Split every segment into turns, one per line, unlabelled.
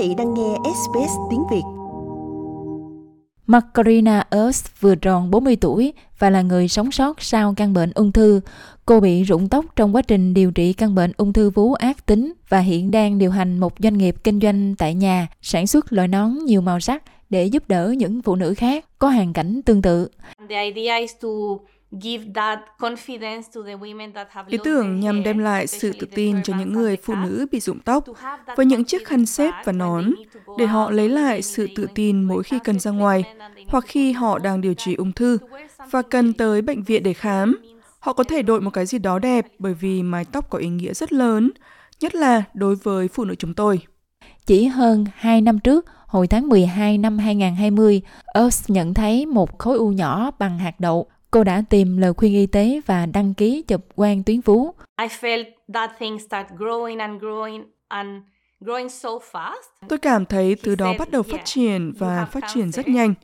vị đang nghe SBS tiếng Việt.
Macarena Earth vừa tròn 40 tuổi và là người sống sót sau căn bệnh ung thư. Cô bị rụng tóc trong quá trình điều trị căn bệnh ung thư vú ác tính và hiện đang điều hành một doanh nghiệp kinh doanh tại nhà, sản xuất loại nón nhiều màu sắc để giúp đỡ những phụ nữ khác có hoàn cảnh tương tự.
Ý tưởng nhằm đem lại sự tự tin cho những người phụ nữ bị rụng tóc với những chiếc khăn xếp và nón để họ lấy lại sự tự tin mỗi khi cần ra ngoài hoặc khi họ đang điều trị ung thư và cần tới bệnh viện để khám. Họ có thể đội một cái gì đó đẹp bởi vì mái tóc có ý nghĩa rất lớn, nhất là đối với phụ nữ chúng tôi.
Chỉ hơn 2 năm trước, hồi tháng 12 năm 2020, Earth nhận thấy một khối u nhỏ bằng hạt đậu Cô đã tìm lời khuyên y tế và đăng ký chụp quang tuyến vú.
Tôi cảm thấy từ đó bắt đầu phát triển và phát triển rất nhanh.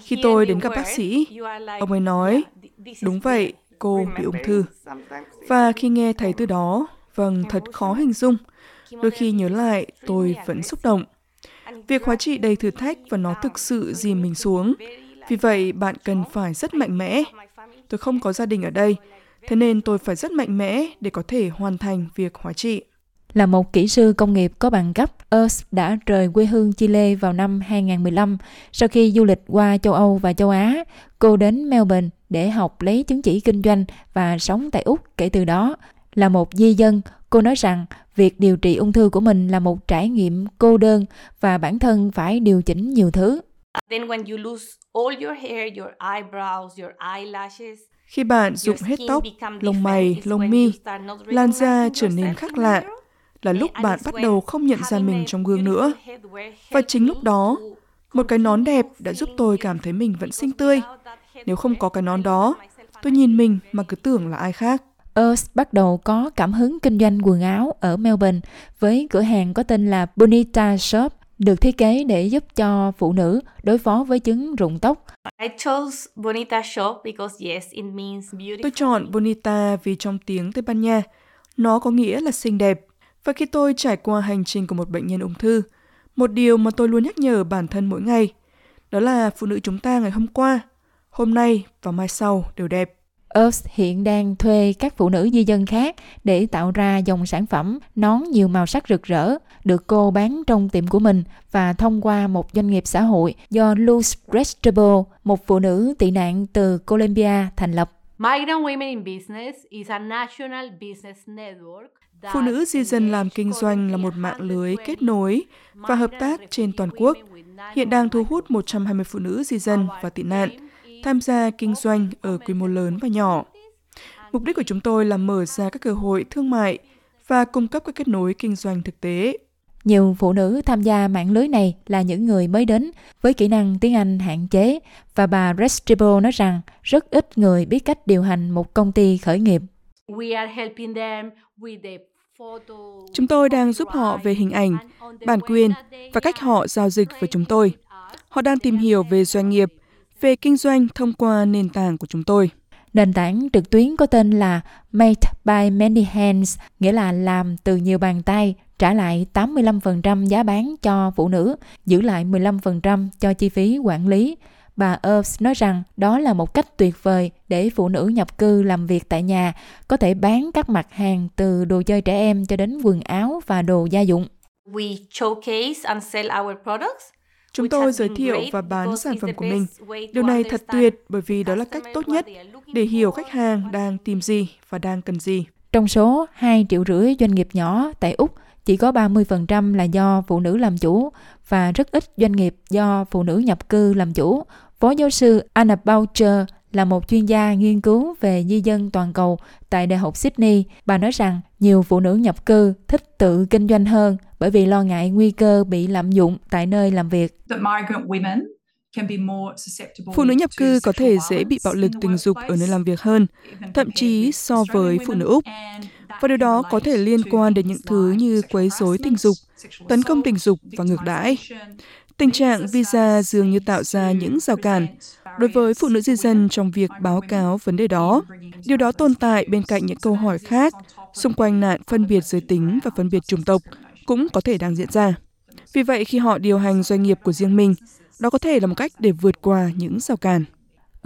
Khi tôi đến gặp bác sĩ, ông ấy nói, đúng vậy, cô bị ung thư. Và khi nghe thấy từ đó, vâng, thật khó hình dung. Đôi khi nhớ lại, tôi vẫn xúc động. Việc hóa trị đầy thử thách và nó thực sự dìm mình xuống. Vì vậy, bạn cần phải rất mạnh mẽ tôi không có gia đình ở đây, thế nên tôi phải rất mạnh mẽ để có thể hoàn thành việc hóa trị.
Là một kỹ sư công nghiệp có bằng cấp, Earth đã rời quê hương Chile vào năm 2015. Sau khi du lịch qua châu Âu và châu Á, cô đến Melbourne để học lấy chứng chỉ kinh doanh và sống tại Úc kể từ đó. Là một di dân, cô nói rằng việc điều trị ung thư của mình là một trải nghiệm cô đơn và bản thân phải điều chỉnh nhiều thứ. Then when you lose all your hair,
your eyebrows, your eyelashes, khi bạn rụng hết tóc, lông mày, lông mi, làn da trở nên khác lạ, là lúc bạn bắt đầu không nhận ra mình trong gương nữa. Và chính lúc đó, một cái nón đẹp đã giúp tôi cảm thấy mình vẫn xinh tươi. Nếu không có cái nón đó, tôi nhìn mình mà cứ tưởng là ai khác.
Earth bắt đầu có cảm hứng kinh doanh quần áo ở Melbourne với cửa hàng có tên là Bonita Shop được thiết kế để giúp cho phụ nữ đối phó với chứng rụng tóc.
Tôi chọn Bonita vì trong tiếng Tây Ban Nha, nó có nghĩa là xinh đẹp. Và khi tôi trải qua hành trình của một bệnh nhân ung thư, một điều mà tôi luôn nhắc nhở bản thân mỗi ngày, đó là phụ nữ chúng ta ngày hôm qua, hôm nay và mai sau đều đẹp.
Earth hiện đang thuê các phụ nữ di dân khác để tạo ra dòng sản phẩm nón nhiều màu sắc rực rỡ, được cô bán trong tiệm của mình và thông qua một doanh nghiệp xã hội do Luz Vegetable, một phụ nữ tị nạn từ Colombia thành lập. Migrant Women in Business is a national
business network Phụ nữ di dân làm kinh doanh là một mạng lưới kết nối và hợp tác trên toàn quốc. Hiện đang thu hút 120 phụ nữ di dân và tị nạn tham gia kinh doanh ở quy mô lớn và nhỏ. Mục đích của chúng tôi là mở ra các cơ hội thương mại và cung cấp các kết nối kinh doanh thực tế.
Nhiều phụ nữ tham gia mạng lưới này là những người mới đến với kỹ năng tiếng Anh hạn chế và bà Restibo nói rằng rất ít người biết cách điều hành một công ty khởi nghiệp.
Chúng tôi đang giúp họ về hình ảnh, bản quyền và cách họ giao dịch với chúng tôi. Họ đang tìm hiểu về doanh nghiệp về kinh doanh thông qua nền tảng của chúng tôi.
Nền tảng trực tuyến có tên là Made by Many Hands, nghĩa là làm từ nhiều bàn tay, trả lại 85% giá bán cho phụ nữ, giữ lại 15% cho chi phí quản lý. Bà Earth nói rằng đó là một cách tuyệt vời để phụ nữ nhập cư làm việc tại nhà có thể bán các mặt hàng từ đồ chơi trẻ em cho đến quần áo và đồ gia dụng. We showcase and sell
our products Chúng tôi giới thiệu và bán sản phẩm của mình. Điều này thật tuyệt bởi vì đó là cách tốt nhất để hiểu khách hàng đang tìm gì và đang cần gì.
Trong số 2 triệu rưỡi doanh nghiệp nhỏ tại Úc, chỉ có 30% là do phụ nữ làm chủ và rất ít doanh nghiệp do phụ nữ nhập cư làm chủ. Phó giáo sư Anna Boucher là một chuyên gia nghiên cứu về di dân toàn cầu tại Đại học Sydney. Bà nói rằng nhiều phụ nữ nhập cư thích tự kinh doanh hơn bởi vì lo ngại nguy cơ bị lạm dụng tại nơi làm việc.
Phụ nữ nhập cư có thể dễ bị bạo lực tình dục ở nơi làm việc hơn, thậm chí so với phụ nữ Úc. Và điều đó có thể liên quan đến những thứ như quấy rối tình dục, tấn công tình dục và ngược đãi. Tình trạng visa dường như tạo ra những rào cản đối với phụ nữ di dân trong việc báo cáo vấn đề đó. Điều đó tồn tại bên cạnh những câu hỏi khác xung quanh nạn phân biệt giới tính và phân biệt chủng tộc cũng có thể đang diễn ra. Vì vậy, khi họ điều hành doanh nghiệp của riêng mình, đó có thể là một cách để vượt qua những rào cản.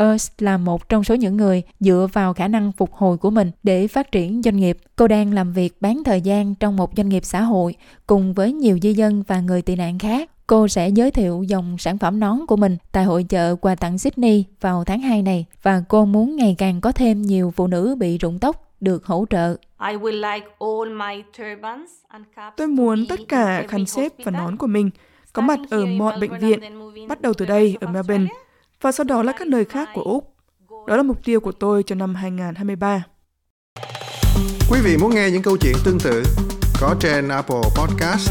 Urs là một trong số những người dựa vào khả năng phục hồi của mình để phát triển doanh nghiệp. Cô đang làm việc bán thời gian trong một doanh nghiệp xã hội cùng với nhiều di dân và người tị nạn khác. Cô sẽ giới thiệu dòng sản phẩm nón của mình tại hội chợ quà tặng Sydney vào tháng 2 này và cô muốn ngày càng có thêm nhiều phụ nữ bị rụng tóc được hỗ trợ.
Tôi muốn tất cả khăn xếp và nón của mình có mặt ở mọi bệnh viện, bắt đầu từ đây ở Melbourne và sau đó là các nơi khác của Úc. Đó là mục tiêu của tôi cho năm 2023.
Quý vị muốn nghe những câu chuyện tương tự có trên Apple Podcast,